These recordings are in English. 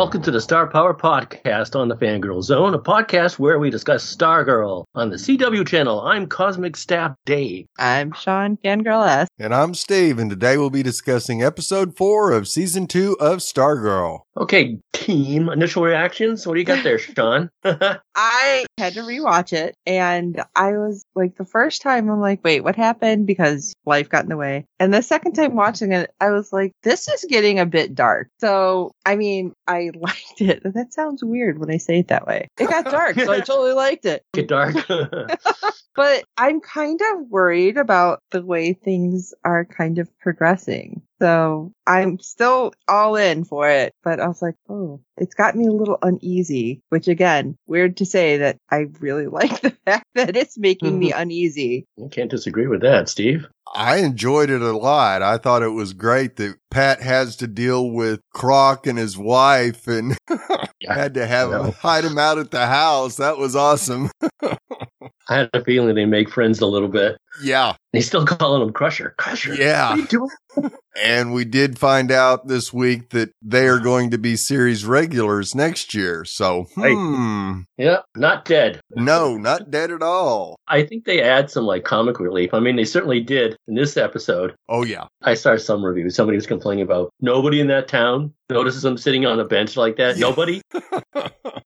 Welcome to the Star Power Podcast on the Fangirl Zone, a podcast where we discuss Stargirl on the CW channel. I'm Cosmic Staff Dave. I'm Sean Fangirl S. And I'm Steve, and today we'll be discussing episode four of season two of Stargirl. Okay, team, initial reactions. What do you got there, Sean? I had to rewatch it, and I was like, the first time, I'm like, wait, what happened? Because life got in the way. And the second time watching it, I was like, this is getting a bit dark. So, I mean, I liked it. That sounds weird when I say it that way. It got dark, so I totally liked it. Get dark. But I'm kind of worried about the way things are kind of progressing. So I'm still all in for it, but I was like, oh, it's got me a little uneasy, which again, weird to say that I really like the fact that it's making me mm-hmm. uneasy. I can't disagree with that, Steve. I enjoyed it a lot. I thought it was great that Pat has to deal with Crock and his wife and Yeah, had to have him hide him out at the house. That was awesome. I had a feeling they make friends a little bit. Yeah. He's still calling him Crusher. Crusher. Yeah. What are you doing? And we did find out this week that they are going to be series regulars next year. So, Right. hmm. Yeah, not dead. No, not dead at all. I think they add some like comic relief. I mean, they certainly did in this episode. Oh, yeah. I saw some reviews. Somebody was complaining about nobody in that town notices them sitting on a bench like that. Yeah. Nobody.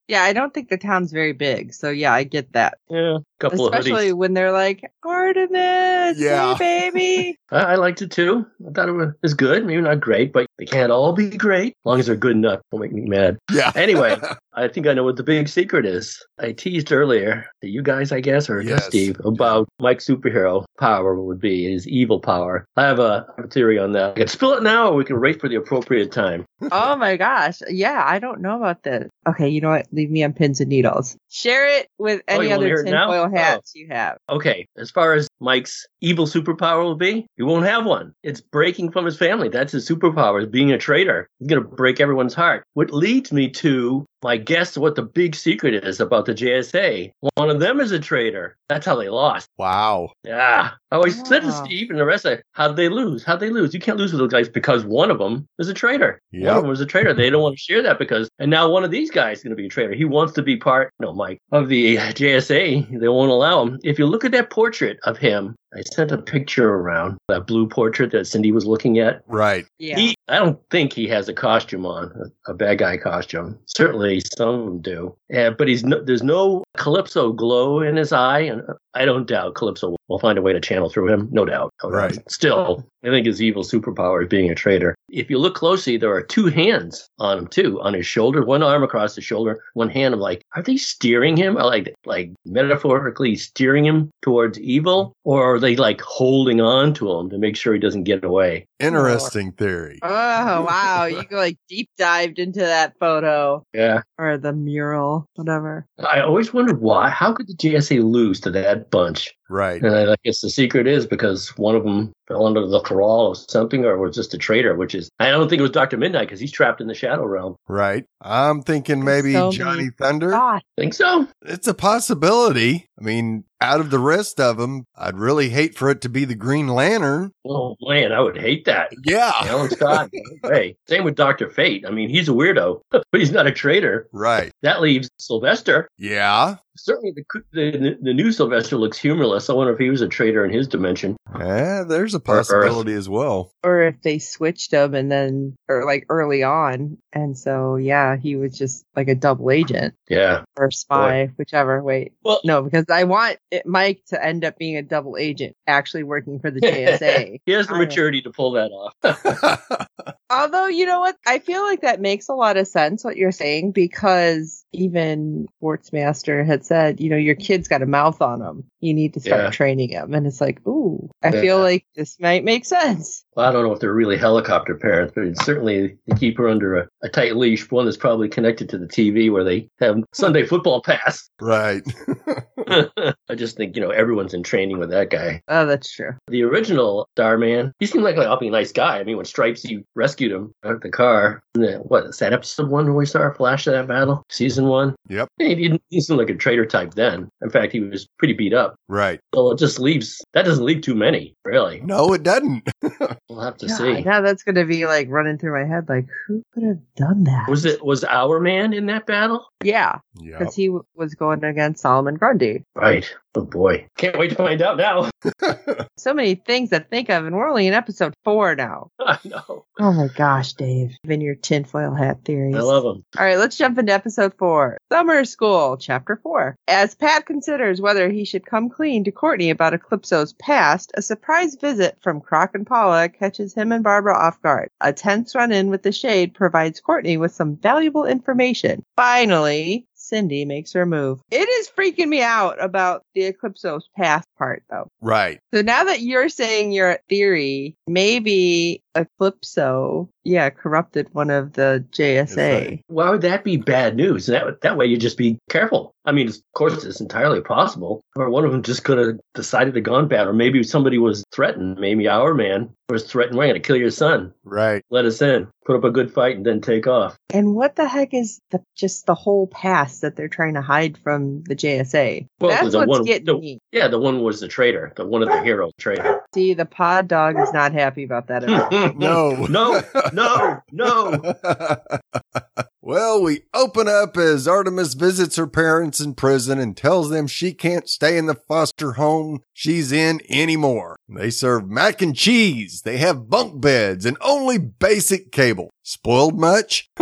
Yeah, I don't think the town's very big. So yeah, I get that. Yeah, couple Especially of hoodies. when they're like, Artemis, Yeah. hey baby. I, I liked it too. I thought it was good. Maybe not great, but they can't all be great. As long as they're good enough, don't make me mad. Yeah. Anyway, I think I know what the big secret is. I teased earlier to you guys, I guess, or Yes. to Steve, about Mike's superhero power would be his evil power. I have a, a theory on that. I can spill it now, or we can wait for the appropriate time. Oh my gosh. Yeah, I don't know about this. Okay, you know what? Leave me on pins and needles. Share it with Oh, any you other tinfoil hats oh. you have. Okay, as far as Mike's evil superpower will be, he won't have one. It's breaking from his family. That's his superpower, is being a traitor. He's going to break everyone's heart. What leads me to my guess what the big secret is about the JSA. One of them is a traitor. That's how they lost. Wow. Yeah. I always said to Steve and the rest of how did they lose? How'd they lose? You can't lose with those guys because one of them is a traitor. One of them was a traitor. They don't want to share that because, and now one of these guys is going to be a traitor. He wants to be part, no, Mike, of the JSA. They won't allow him. If you look at that portrait of him, I sent a picture around that blue portrait that Cindy was looking at. Right. Yeah. He, I don't think he has a costume on, a, a bad guy costume. Certainly some of them do. Uh, but he's no, there's no Eclipso glow in his eye, and I don't doubt Eclipso will, will find a way to channel through him. No doubt. No doubt. Right. Still, I think his evil superpower is being a traitor. If you look closely, there are two hands on him too, on his shoulder, one arm across the shoulder, one hand. I'm like, are they steering him? Or like, like metaphorically steering him towards evil, or are they like holding on to him to make sure he doesn't get away? Interesting theory. Oh wow, you go like deep dived into that photo Yeah. or the mural, whatever. I always wondered why. How could the JSA lose to that bunch? Right. And I guess the secret is because one of them fell under the thrall of something, or was just a traitor. Which is, I don't think it was Doctor Midnight because he's trapped in the Shadow Realm. Right. I'm thinking maybe so Johnny Thunder. God, Think so? It's a possibility. I mean, out of the rest of them, I'd really hate for it to be the Green Lantern. Oh man, I would hate that. Yeah. Alan Scott. way. Same with Doctor Fate. I mean, he's a weirdo, but he's not a traitor. Right. That leaves Sylvester. Yeah. Certainly, the the, the new Sylvester looks humorless. I wonder if he was a traitor in his dimension. Yeah, there's a possibility as well. or if they switched him and then, or like early on, and so yeah, he was just like a double agent Yeah. or spy, whichever. Wait, Well, no, because I want it, Mike to end up being a double agent, actually working for the JSA. he has the I- maturity to pull that off. Although, you know what? I feel like that makes a lot of sense what you're saying because even Sportsmaster had said, you know, your kid's got a mouth on him. You need to start Yeah. training him. And it's like, ooh, I Yeah. feel like this might make sense. Well, I don't know if they're really helicopter parents, but it's certainly they keep her under a, a tight leash. One that's probably connected to the TV where they have Sunday football pass. Right. I just think, you know, everyone's in training with that guy. Oh, that's true. The original Starman, he seemed like an awfully nice guy. I mean, when Stripes, you rescued him out of the car. And then, what, is that episode one where we saw a flash of that battle? Season one? Yep. He didn't he seemed like a traitor type then. In fact, he was pretty beat up. right. So it just leaves, that doesn't leave too many, really. No, it doesn't. We'll have to Yeah, see. Now that's going to be like running through my head. Like, who could have done that? Was it, was Hourman in that battle? Yeah, yeah. because he w- was going against Solomon Grundy. Right. Oh boy. Can't wait to find out now. So many things to think of, and we're only in episode four now. I know. Oh my gosh, Dave. In your tinfoil hat theories. I love them. All right, let's jump into episode four. Summer School, chapter four. As Pat considers whether he should come clean to Courtney about Eclipso's past, a surprise visit from Crock and Paula catches him and Barbara off guard. A tense run in with the Shade provides Courtney with some valuable information. Finally, Cindy makes her move. It is freaking me out about the Eclipso's past part, though. right. So now that you're saying your theory, maybe Eclipso, yeah, corrupted one of the JSA. Why would that be bad news? That that way you just be careful. I mean, of course, it's entirely possible. Or one of them just could have decided to gone bad. Or maybe somebody was threatened. Maybe Hourman was threatened. We're going to kill your son. Right. Let us in. Put up a good fight and then take off. And what the heck is the just the whole past that they're trying to hide from the JSA? Well, That's the what's one- getting the- me. Yeah, the one was the traitor. The one of the heroes traitor. See, the pod dog is not happy about that at all. No. no, no, no. well, we open up as Artemis visits her parents in prison and tells them she can't stay in the foster home she's in anymore. They serve mac and cheese, they have bunk beds, and only basic cable. Spoiled much?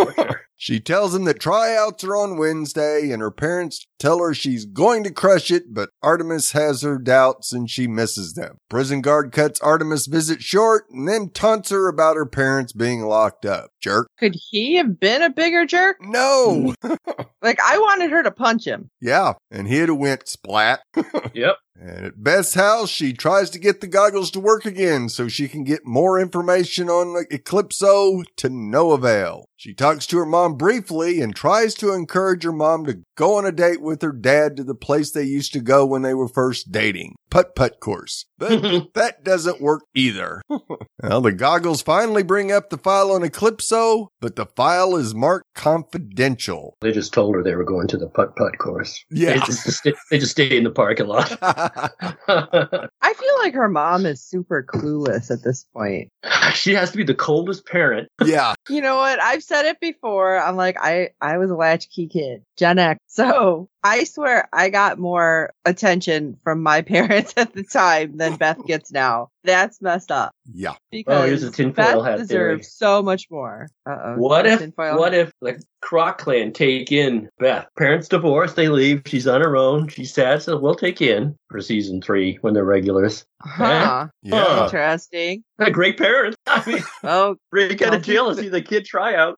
She tells him that tryouts are on Wednesday and her parents tell her she's going to crush it, but Artemis has her doubts and she misses them. Prison guard cuts Artemis' visit short and then taunts her about her parents being locked up. Jerk. Could he have been a bigger jerk? No. Like I wanted her to punch him. yeah. And he'd have went splat. Yep. And at Beth's house, she tries to get the goggles to work again so she can get more information on Eclipso to no avail. She talks to her mom briefly and tries to encourage her mom to go on a date with her dad to the place they used to go when they were first dating. Putt putt course. But that doesn't work either. well, the goggles finally bring up the file on Eclipso, but the file is marked confidential. They just told her they were going to the putt putt course. Yeah. They just, sta- they just stayed in the parking lot. I feel like her mom is super clueless at this point. she has to be the coldest parent. yeah. You know what? I've said it before. I'm like, I, I was a latchkey kid, Gen X. So I swear I got more attention from my parents at the time than Beth gets now. That's messed up Yeah. because Oh, here's a tinfoil Beth hat theory. deserves so much more. Uh-oh. What if what hat. if the Crock clan take in Beth? Parents divorced, they leave, she's on her own, she's sad, so we'll take in for season three when they're regulars. Huh. Yeah. Huh. Interesting. Great parents. I mean Oh, break out of jail and see the kid try out.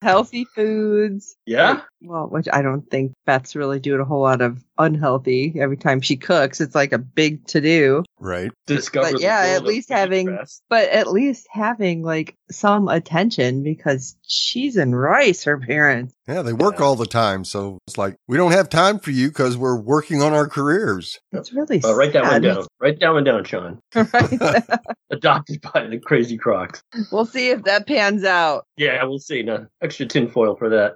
healthy foods. Yeah. Well, which I don't think Beth's really doing a whole lot of unhealthy. Every time she cooks, it's like a big to do. Right. Discover But yeah, at least having- breast. But at least having like some attention because cheese and rice, her parents. Yeah, they work Yeah. all the time. So it's like, we don't have time for you because we're working on our careers. It's really Oh, write that one down. Write that one down, Sean. Right? Adopted by the crazy crocs. we'll see if that pans out. Yeah, we'll see. No, extra tinfoil for that.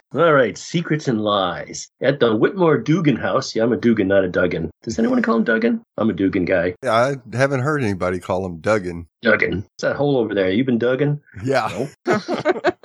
All right, secrets and lies. At the Whitmore Dugan house. Yeah, I'm a Dugan, not a Duggan. Does anyone call him Duggan? I'm a Dugan guy. Yeah, I haven't heard anybody call him Duggan. Duggan. It's that hole over there. You've been Duggan? Yeah.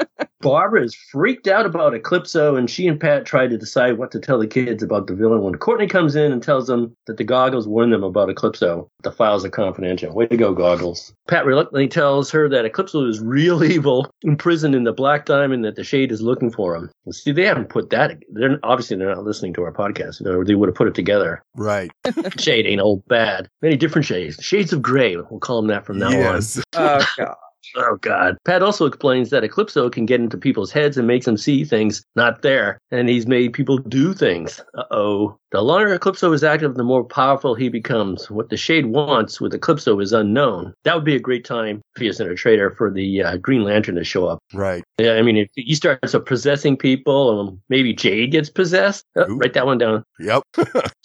Barbara is freaked out about Eclipso, and she and Pat try to decide what to tell the kids about the villain when Courtney comes in and tells them that the goggles warn them about Eclipso. The files are confidential. Way to go, goggles. Pat reluctantly tells her that Eclipso is real evil, imprisoned in the Black Diamond, that the Shade is looking for him. Well, see, they haven't put that. They're obviously they're not listening to our podcast, or they would have put it together. Right. Shade ain't old bad. Many different shades. Shades of gray. We'll call them that from now on. yes. oh god. Oh God. Pat also explains that Eclipso can get into people's heads and makes them see things not there, and he's made people do things. Uh oh. The longer Eclipso is active, the more powerful he becomes. What the Shade wants with Eclipso is unknown. That would be a great time if he isn't a traitor for the uh, Green Lantern to show up. Right. Yeah, I mean, if he starts uh, possessing people, um, maybe Jade gets possessed. Uh, write that one down. Yep.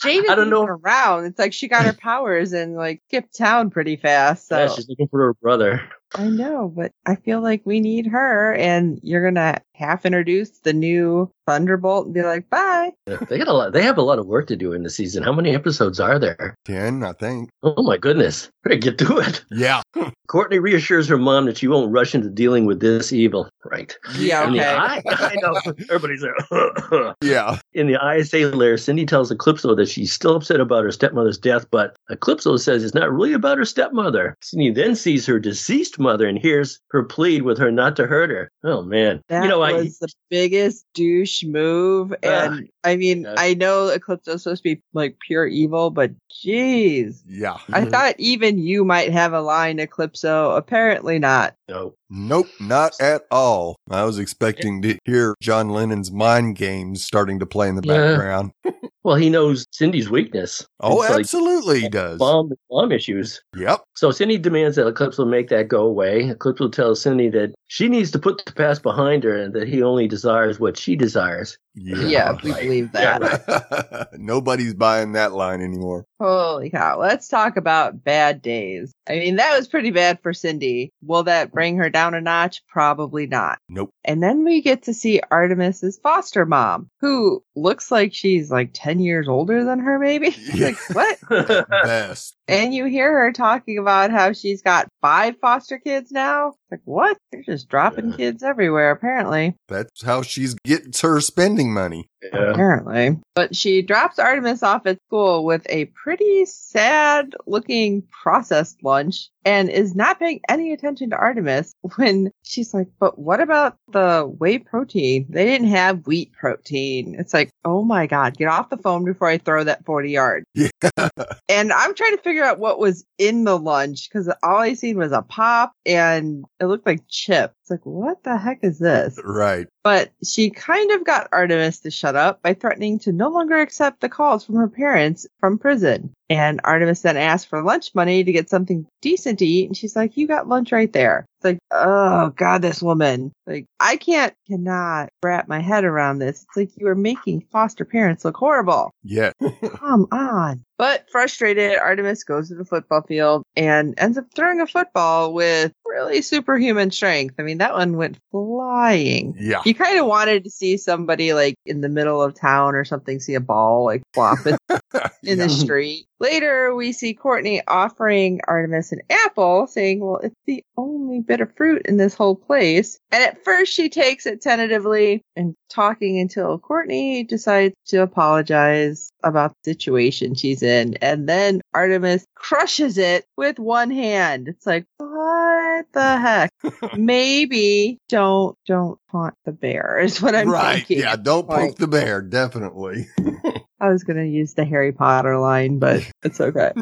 Jade I don't isn't know. even around. It's like she got her powers and like skipped town pretty fast. So Yeah, she's looking for her brother. I know, but I feel like we need her, and you're gonna half introduce the new Thunderbolt and be like, "Bye." They got a lot. They have a lot of work to do in the season. How many episodes are there? 10, I think. Oh my goodness! Better get to it. Yeah. Courtney reassures her mom that she won't rush into dealing with this evil. Right. Yeah, In the okay. eye, I know everybody's there. Yeah. In the ISA lair, Cindy tells Eclipso that she's still upset about her stepmother's death, but Eclipso says it's not really about her stepmother. Cindy then sees her deceased mother and hears her plead with her not to hurt her. Oh man, That you know Was the biggest douche move, and I mean, yes. I know Eclipso's supposed to be like pure evil, but jeez. Yeah. I thought even you might have a line, Eclipso. Apparently not. No. Nope, not at all. I was expecting to hear John Lennon's mind games starting to play in the Yeah. background. Well, he knows Cindy's weakness. Oh, It's like absolutely he does. bomb bomb issues. Yep. So Cindy demands that Eclipso make that go away. Eclipso tell Cindy that she needs to put the past behind her and that he only desires what she desires. Yeah. Yeah, we right. believe Yeah, that. Nobody's buying that line anymore. Holy cow. Let's talk about bad days. I mean, that was pretty bad for Cindy. Will that bring her down a notch? Probably not. Nope. And then we get to see Artemis's foster mom, who looks like she's like 10 years older than her, maybe. Yeah. like, what? Best. And you hear her talking about how she's got five foster kids now. Like, what? They're just dropping Yeah. kids everywhere, apparently. That's how she's gets her spending money. Yeah. Apparently. But she drops Artemis off at school with a pretty sad looking processed lunch and is not paying any attention to Artemis when she's like, but what about the whey protein? They didn't have wheat protein. It's like, oh my God, get off the phone before I throw that 40 yard. Yeah. And I'm trying to figure out what was in the lunch because all I seen was a pop and it looked like chips. It's like, what the heck is this? Right. But she kind of got Artemis to shut up by threatening to no longer accept the calls from her parents from prison. And Artemis then asked for lunch money to get something decent to eat. And she's like, you got lunch right there. It's like, oh God, this woman. Like, I can't, cannot wrap my head around this. It's like you are making foster parents look horrible. Yeah. Come on. But frustrated, Artemis goes to the football field and ends up throwing a football with really superhuman strength. I mean, that one went flying. Yeah. You kind of wanted to see somebody like in the middle of town or something, see a ball like flopping in Yeah. the street. Later, we see Courtney offering Artemis an apple, saying, Well, it's the only bit of fruit in this whole place. And at first, she takes it tentatively and talking until Courtney decides to apologize about the situation she's in. And then Artemis crushes it with one hand. It's like, what the heck? Maybe don't, don't haunt the bear is what I'm right. thinking. Yeah. Don't Like- poke the bear. Definitely. I was going to use the Harry Potter line, but it's okay.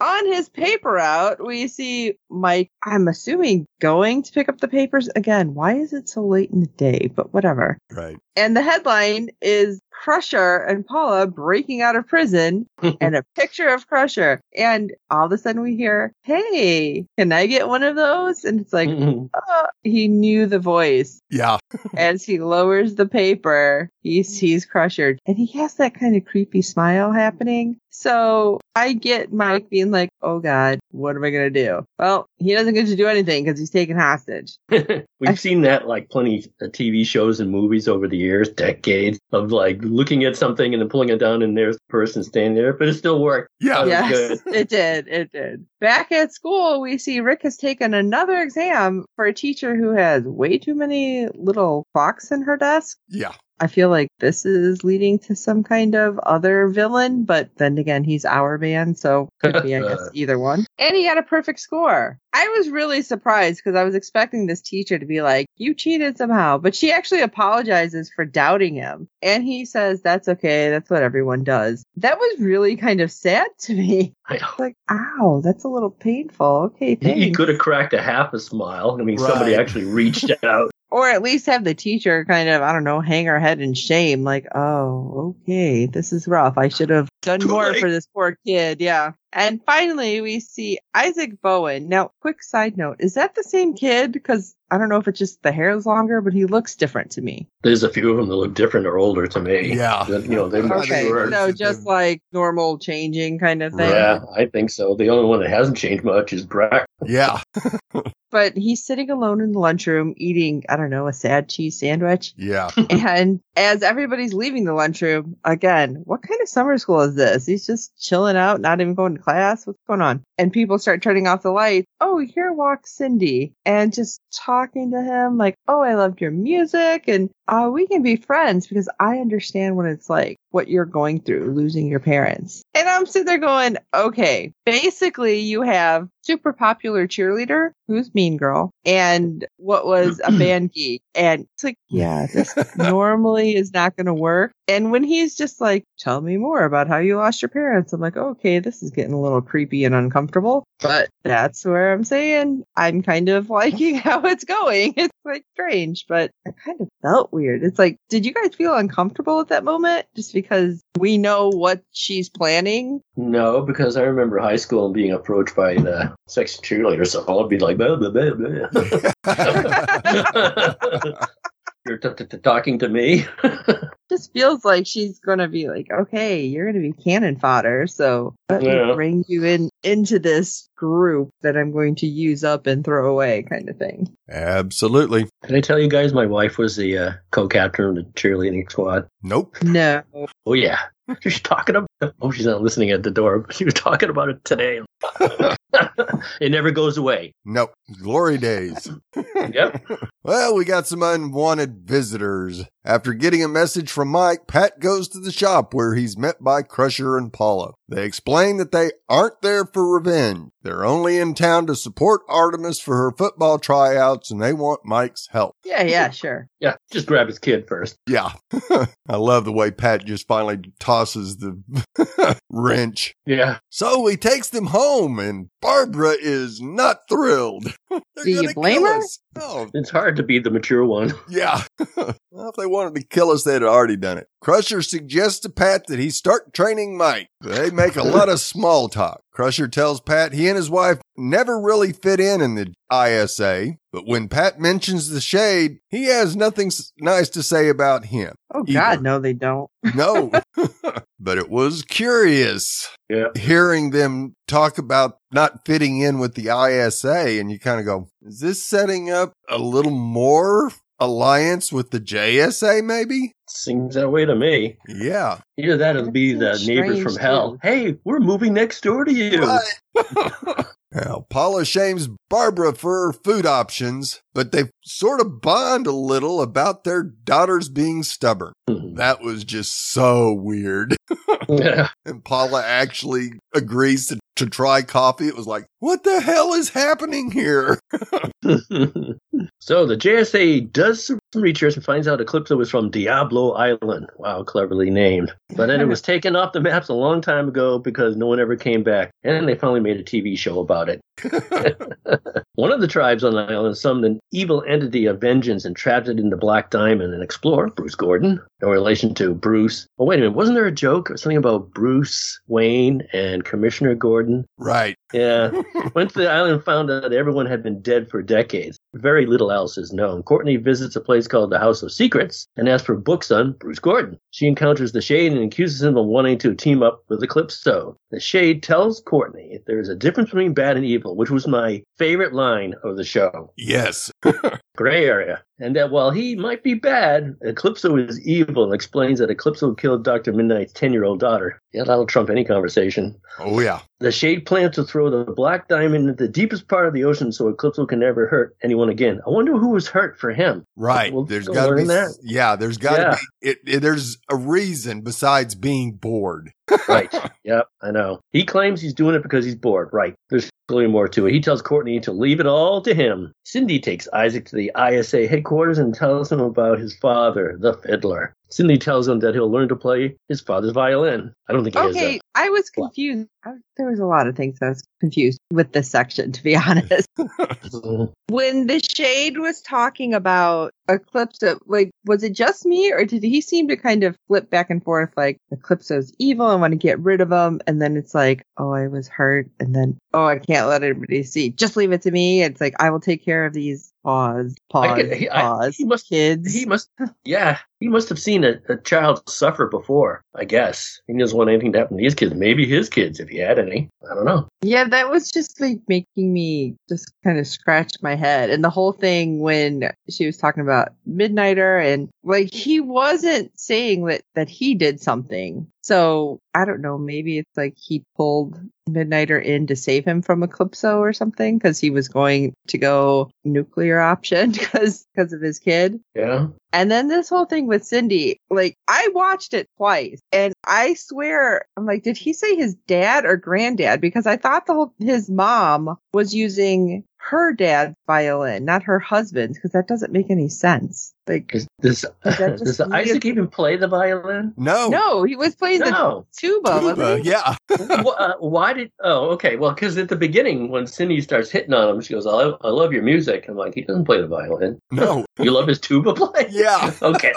On his paper route, we see Mike, I'm assuming, going to pick up the papers again. Why is it so late in the day? But whatever. right. And the headline is Crusher and Paula breaking out of prison and a picture of Crusher. And all of a sudden we hear, Hey, can I get one of those? And it's like, uh, he knew the voice. Yeah. As he lowers the paper, he sees Crusher and he has that kind of creepy smile happening. So I get Mike being like, Oh God, what am I going to do? Well, he doesn't get to do anything because he's taken hostage. We've seen that like plenty of TV shows and movies over the years, decades of like looking at something and then pulling it down and there's the person standing there, but it still worked. Yeah. Yes, good. it did. It did. Back at school, we see Rick has taken another exam for a teacher who has way too many little clocks in her desk. Yeah. I feel like this is leading to some kind of other villain, but then again, he's Hourman, so could be, I guess, either one. And he had a perfect score. I was really surprised because I was expecting this teacher to be like, you cheated somehow, but she actually apologizes for doubting him. And he says, that's okay. That's what everyone does. That was really kind of sad to me. I know. Like, ow, that's a little painful. Okay, He, thanks. he could have cracked a half a smile. I mean, somebody actually reached out. or at least have the teacher kind of, I don't know, hang her head in shame. Like, oh, okay, this is rough. I should have done Too more late. for this poor kid. Yeah. And finally, we see Isaac Bowin. Now, quick side note: is that the same kid? Because I don't know if it's just the hair is longer, but he looks different to me. There's a few of them that look different or older to me. Yeah. That, you know, they I think Okay, we're- so just them. like normal changing kind of thing. Yeah, I think so. The only one that hasn't changed much is Brec. Yeah. But he's sitting alone in the lunchroom eating, I don't know, a sad cheese sandwich. Yeah. And as everybody's leaving the lunchroom, again, what kind of summer school is this? He's just chilling out, not even going to class. What's going on? And people start turning off the lights. Oh, here walks Cindy and just talking to him like, oh, I loved your music and uh, we can be friends because I understand what it's like, what you're going through, losing your parents. And I'm sitting there going, okay, basically you have super popular cheerleader who's mean girl and what was a band geek. And it's like, yeah, this normally is not going to work. And when he's just like, tell me more about how you lost your parents, I'm like, okay, this is getting a little creepy and uncomfortable. But that's where I'm saying I'm kind of liking how it's going. It's like strange, but I kind of felt weird. It's like, did you guys feel uncomfortable at that moment? Just because we know what she's planning? No, because I remember high school and being approached by the sex cheerleader, so I'd be like, blah, blah, blah, blah. You're t- t- t- talking to me? just feels like she's gonna be like, okay, you're gonna be cannon fodder, so let Yeah. me bring you in into this group that I'm going to use up and throw away, kind of thing. Absolutely. Did I tell you guys my wife was the uh, co-captain of the cheerleading squad? Nope. No, Oh yeah, she's talking about. Oh, she's not listening at the door, but she was talking about it today. it never goes away. Nope. Glory days. Yep. Well, we got some unwanted visitors. After getting a message from Mike, Pat goes to the shop where he's met by Crusher and Paula. They explain that they aren't there for revenge. They're only in town to support Artemis for her football tryouts and they want Mike's help. yeah, yeah, sure. Yeah. Just grab his kid first. Yeah. I love the way Pat just finally tosses the wrench. Yeah. So he takes them home and Barbara is not thrilled. They're Do you blame her? us. Oh, It's hard to be the mature one. Yeah. well, if they wanted to kill us, they'd have already done it. Crusher suggests to Pat that he start training Mike. They make a lot of small talk. Crusher tells Pat he and his wife never really fit in in the ISA, but when Pat mentions the shade, he has nothing s- nice to say about him. Oh Either. God, no, they don't. No. but it was curious Yeah. hearing them talk about not fitting in with the ISA and you kind of go, is this setting up a little more alliance with the JSA maybe? Seems that way to me. Yeah. Either that or be the neighbors from hell. too. Hey, we're moving next door to you. Right. Now, Paula shames Barbara for her food options, but they sort of bond a little about their daughters being stubborn. Hmm. That was just so weird. Yeah. And Paula actually agrees to, to try coffee. It was like, what the hell is happening here? so the JSA does some research and finds out Eclipso was from Diablo Island. Wow, cleverly named. But then it was taken off the maps a long time ago because no one ever came back. And they finally made a TV show about it. One of the tribes on the island summoned an evil entity of vengeance and trapped it in the Black Diamond. And explorer, Bruce Gordon, no relation to Bruce. Oh, wait a minute. Wasn't there a joke or something about Bruce Wayne and Commissioner Gordon? Right. Yeah. Went to the island found out that everyone had been dead for decades. Very little else is known. Courtney visits a place called the House of Secrets and asks for books on Bruce Gordon. She encounters the Shade and accuses him of wanting to team up with Eclipso. The Shade tells Courtney there is a difference between bad and evil, which was my favorite line of the show. Yes. Gray area. And that while he might be bad, Eclipso is evil and explains that Eclipso killed Dr. Midnight's 10 year old daughter. Yeah, that'll trump any conversation. Oh, yeah. The Shade plans to throw the Black Diamond into the deepest part of the ocean so Eclipso can never hurt anyone again. I wonder who was hurt for him. Right. We'll there's go got to be, that. yeah, there's got to Yeah. be, it, it, there's a reason besides being bored. Right. Yep, I know. He claims he's doing it because he's bored. Right. There's clearly more to it. He tells Courtney to leave it all to him. Cindy takes Isaac to the ISA headquarters and tells him about his father, the fiddler. Cindy tells him that he'll learn to play his father's violin. I don't think he Okay, has I was confused. I, there was a lot of things I was confused with this section, to be honest. when the shade was talking about Eclipso, like, was it just me, or did he seem to kind of flip back and forth, like Eclipso's evil, I want to get rid of him, and then it's like, oh, I was hurt, and then oh, I can't let anybody see. Just leave it to me. It's like I will take care of these. Pause. Pause. Could- he- I- he must- kids. He must, yeah, he must have seen a, a child suffer before, I guess. He doesn't want anything to happen to his kids. Maybe his kids, if he had any. I don't know. Yeah, that was just like making me just kind of scratch my head. And the whole thing when she was talking about Midnighter and like he wasn't saying that that he did something. So I don't know, maybe it's like he pulled Midnighter in to save him from Eclipso or something because he was going to go nuclear option because because of his kid. Yeah. And then this whole thing with Cindy, like I watched it twice and I swear I'm like, did he say his dad or granddad? Because I thought the whole, his mom was using her dad's violin, not her husband's, because that doesn't make any sense. Like, Does, does, that does weird? Isaac even play the violin? No. no, he was playing No. the tuba, Tuba, wasn't he? yeah. Wh- uh, why did? Oh, okay. Well, because at the beginning, when Cindy starts hitting on him, she goes, "I love, I love your music." I'm like, he doesn't play the violin. No. You love his tuba play? Yeah. Okay.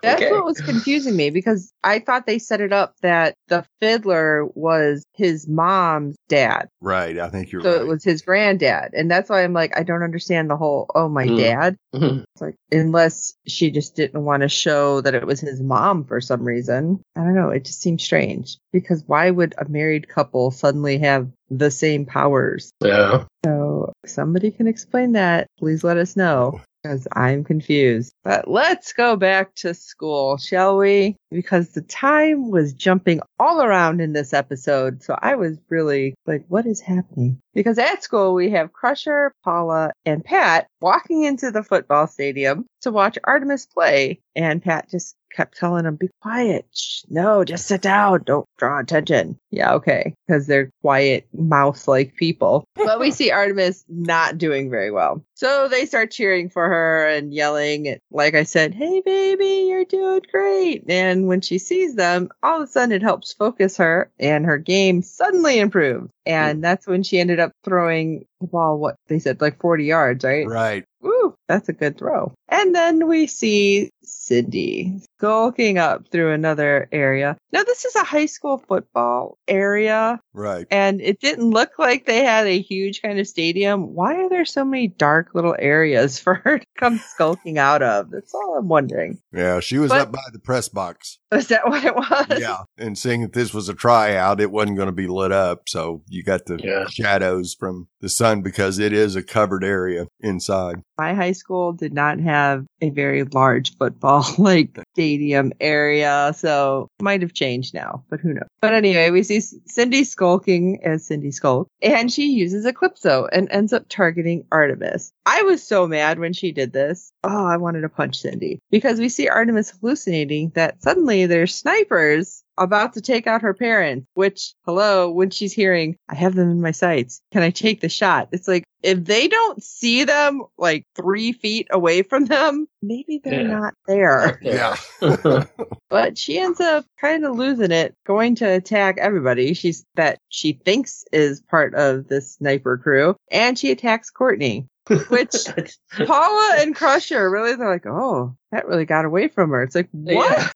That's okay. what was confusing me because I thought they set it up that the fiddler was his mom's dad. Right. I think you're so right. it was his granddad. And that's why I'm like, I don't understand the whole, oh, my Hmm. dad. Mhm. It's like, unless she just didn't want to show that it was his mom for some reason. I don't know. It just seems strange because why would a married couple suddenly have the same powers? yeah. So somebody can explain that. Please let us know because I'm confused. But let's go back to school, shall we? Because the time was jumping all around in this episode. So I was really like, what is happening? Because at school, we have Crusher, Paula, and Pat walking into the football stadium to watch Artemis play. And Pat just kept telling them, be quiet. Shh, no, just sit down. Don't draw attention. Yeah, okay. Because they're quiet, mouse like people. But we see Artemis not doing very well. So they start cheering for her and yelling, like I said, hey, baby, you're doing great. And when she sees them, all of a sudden it helps focus her and her game suddenly improved. And mm. that's when she ended up throwing the ball, what they said, like 40 yards, right? Right. Woo, that's a good throw. And then we see Cindy skulking up through another area. Now, this is a high school football area, Right. and it didn't look like they had a huge kind of stadium. Why are there so many dark little areas for her to come skulking out of? That's all I'm wondering. Yeah. She was But- up by the press box. Is that what it was? Yeah. And seeing that this was a tryout, it wasn't going to be lit up. So you got the Yeah. shadows from the sun because it is a covered area inside. my high school did not have a very large football like stadium area, so might have changed now, but who knows? But anyway, we see Cindy skulking as Cindy Skulk, and she uses Eclipso and ends up targeting Artemis. I was so mad when she did this. Oh, I wanted to punch Cindy because we see Artemis hallucinating that suddenly there's snipers about to take out her parents, which, hello, when she's hearing, I have them in my sights. Can I take the shot? It's like, if they don't see them like three feet away from them, maybe they're Yeah. not there. Yeah. But she ends up kind of losing it, going to attack everybody she's that she thinks is part of the sniper crew, and she attacks Courtney. Which Paula and Crusher really they're like, oh, that really got away from her. It's like, what?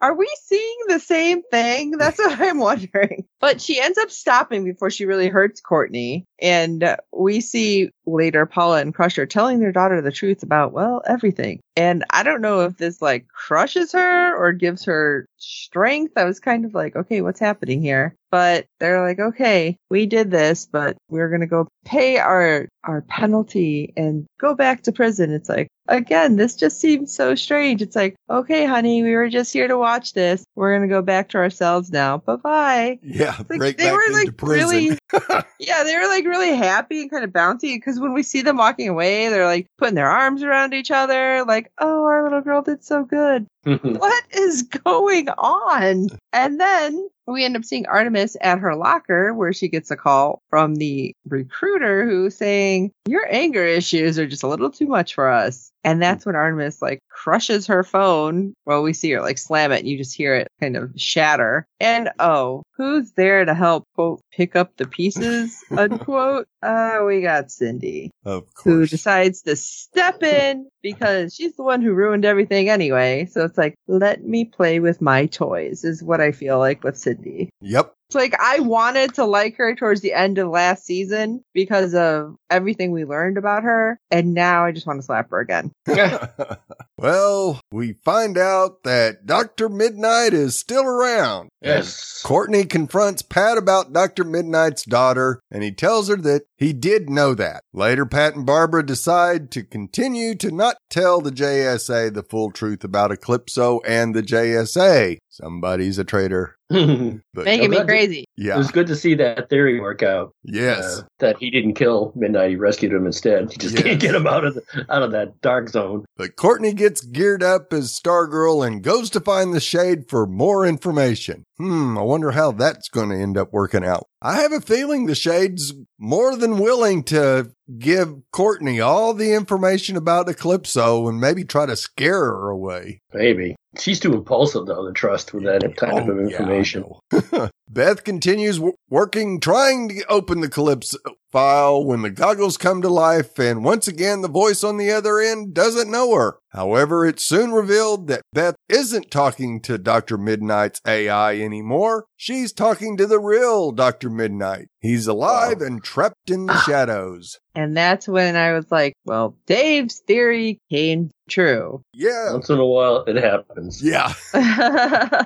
Are we seeing the same thing? That's what I'm wondering. But she ends up stopping before she really hurts Courtney. And we see later Paula and Crusher telling their daughter the truth about, well, everything. And I don't know if this like crushes her or gives her strength. I was kind of like, okay, what's happening here? But they're like, okay, we did this, but we're going to go pay our, our penalty and go back to prison. It's like, again, this just seems so strange. It's like, okay, honey, we were just here to watch this. We're going to go back to ourselves now. Bye bye. Yeah. Like, they were like prison. really, yeah, they were like really happy and kind of bouncy because when we see them walking away, they're like putting their arms around each other, like, oh, our little girl did so good. What is going on? And then we end up seeing Artemis at her locker where she gets a call from the recruiter who's saying, Your anger issues are just a little too much for us. And that's when Artemis like crushes her phone. Well, we see her like slam it and you just hear it kind of shatter. And oh, who's there to help quote pick up the pieces unquote? Uh, we got Cindy Of who decides to step in because she's the one who ruined everything anyway. So it's like, let me play with my toys is what I feel like with Cindy. Yep. It's like I wanted to like her towards the end of last season because of everything we learned about her, and now I just want to slap her again. well, we find out that Dr. Midnight is still around. Yes. Courtney confronts Pat about Dr. Midnight's daughter, and he tells her that he did know that. Later, Pat and Barbara decide to continue to not tell the JSA the full truth about Eclipso and the JSA. Somebody's a traitor. it But Making me glad that- crazy. yeah, It was good to see that theory work out. yes. uh, that he didn't kill Midnight. He rescued him instead. He just Yes. can't get him out of the, out of that dark zone. But Courtney gets geared up as Stargirl and goes to find the Shade for more information. Hmm, I wonder how that's going to end up working out. I have a feeling the Shade's more than willing to give Courtney all the information about Eclipso and maybe try to scare her away. Maybe she's too impulsive though to trust with that type Oh, of information. Know. Beth continues w- working, trying to open the Eclipso file when the goggles come to life, and once again, the voice on the other end doesn't know her. However, it's soon revealed that Beth isn't talking to Dr. Midnight's AI anymore. She's talking to the real Dr. Midnight. He's alive and trapped in the shadows. And that's when I was like, well, Dave's theory came true. Yeah. Once in a while, it happens. Yeah.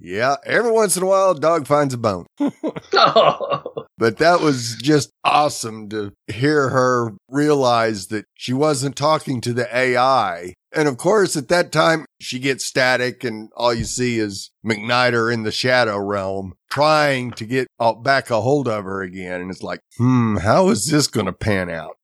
Yeah. Every once in a while, a dog finds a bone. Oh, But that was just awesome to hear her realize that she wasn't talking to the AI. And of course, at that time, she gets static and all you see is McNider in the shadow realm trying to get back a hold of her again. And it's like, hmm, how is this going to pan out?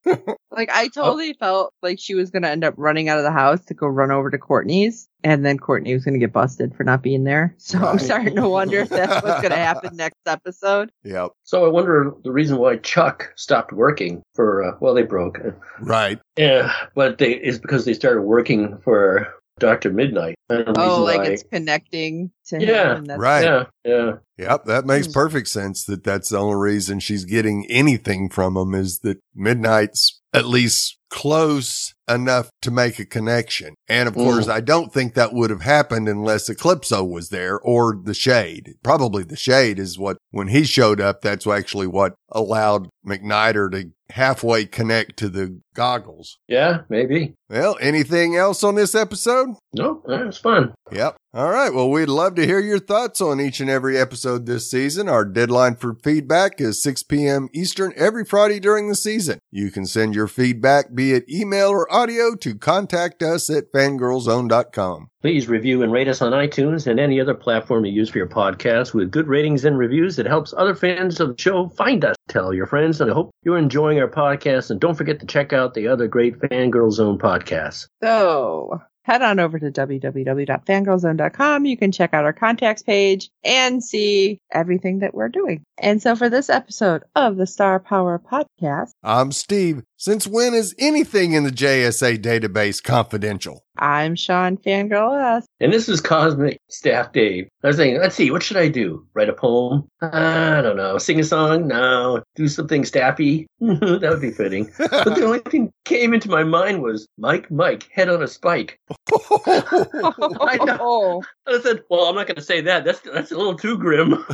Like I totally felt like she was gonna end up running out of the house to go run over to Courtney's, and then Courtney was gonna get busted for not being there. So I'm Right. starting to wonder if that's what's gonna happen next episode. Yep. so I wonder the reason why Chuck stopped working for. Uh, well, they broke. Right. Yeah, but they is because they started working for Doctor Midnight. Oh, like why- it's connecting to Yeah, him. and that's- Right. Yeah, yeah. Yep. That makes Hmm. perfect sense that that's the only reason she's getting anything from him is that Midnight's at least close enough to make a connection. And of Mm. course, I don't think that would have happened unless Eclipso was there or the Shade. Probably the Shade is what, when he showed up, that's actually what allowed McNider to halfway connect to the goggles. Yeah, maybe. Well, anything else on this episode? No, uh, that was fun. Yep. All right. Well, we'd love to hear your thoughts on each and every episode this season. Our deadline for feedback is 6 p.m. Eastern every Friday during the season. You can send your feedback, be it email or audio, to contact us at fangirlzone.com. Please review and rate us on iTunes and any other platform you use for your podcast with good ratings and reviews. It helps other fans of the show find us. Tell your friends, and I hope you're enjoying our podcast. And don't forget to check out the other great Fangirl Zone podcasts. So head on over to www.fangirlzone.com. You can check out our contacts page and see everything that we're doing. And so for this episode of the Star Power Podcast, I'm Steve. Since when is anything in the JSA database confidential? I'm Sean Fangirl S. And this is Cosmic Staff Dave. I was thinking, let's see, what should I do? Write a poem? I don't know. Sing a song? No. Do something staffy? that would be fitting. But the only thing came into my mind was Mike, Mike, head on a spike. I know. I said, well, I'm not going to say that. That's that's a little too grim.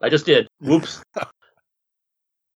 I just did. Whoops.